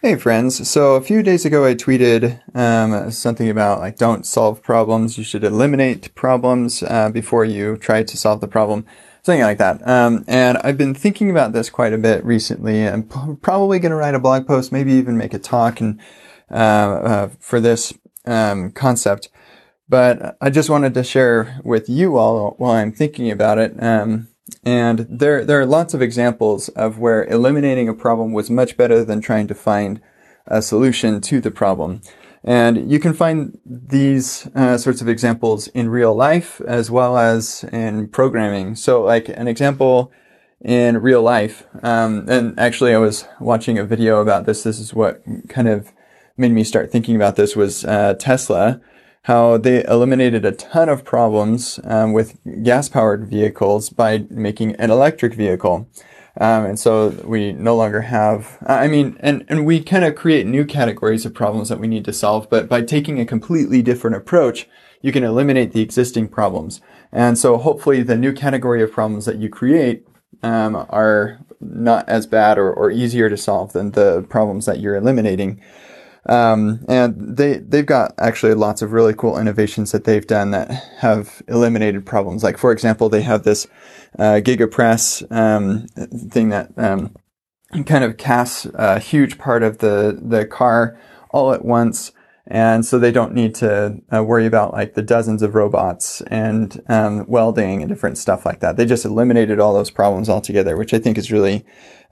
Hey friends, so a few days ago I tweeted um, something about like don't solve problems, you should eliminate problems uh, before you try to solve the problem, something like that. Um, and I've been thinking about this quite a bit recently. I'm probably going to write a blog post, maybe even make a talk and uh, uh, for this um, concept. But I just wanted to share with you all while I'm thinking about it. And there, there are lots of examples of where eliminating a problem was much better than trying to find a solution to the problem. And you can find these uh, sorts of examples in real life as well as in programming. So like an example in real life, um, and actually I was watching a video about this. This is what kind of made me start thinking about this was uh, Tesla how they eliminated a ton of problems um, with gas powered vehicles by making an electric vehicle. Um, and so we no longer have, I mean, and, and we kind of create new categories of problems that we need to solve, but by taking a completely different approach, you can eliminate the existing problems. And so hopefully the new category of problems that you create um, are not as bad or, or easier to solve than the problems that you're eliminating. Um, and they, they've got actually lots of really cool innovations that they've done that have eliminated problems. Like, for example, they have this, uh, GigaPress, um, thing that, um, kind of casts a huge part of the, the car all at once. And so they don't need to uh, worry about like the dozens of robots and um, welding and different stuff like that. They just eliminated all those problems altogether, which I think is really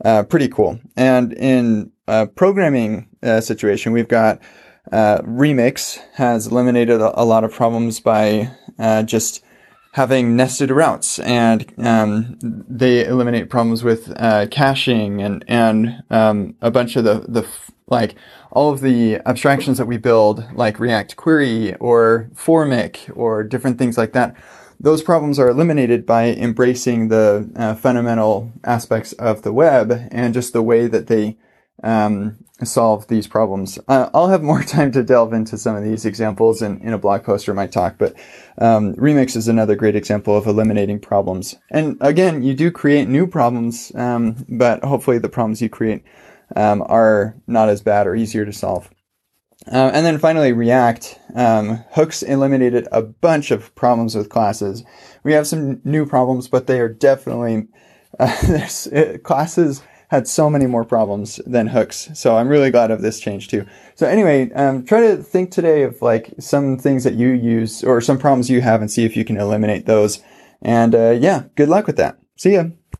uh, pretty cool. And in a programming uh, situation, we've got uh, Remix has eliminated a, lot of problems by uh, just having nested routes, and um, they eliminate problems with uh, caching and and um, a bunch of the the like all of the abstractions that we build, like React Query or Formik or different things like that those problems are eliminated by embracing the uh, fundamental aspects of the web and just the way that they um, solve these problems. Uh, I'll have more time to delve into some of these examples in, in a blog post or my talk, but um, Remix is another great example of eliminating problems. And again, you do create new problems, um, but hopefully the problems you create um, are not as bad or easier to solve. Uh, and then finally, React. Um, hooks eliminated a bunch of problems with classes. We have some new problems, but they are definitely uh, it, classes had so many more problems than hooks. So I'm really glad of this change too. So anyway, um, try to think today of like some things that you use or some problems you have and see if you can eliminate those. And uh, yeah, good luck with that. See ya.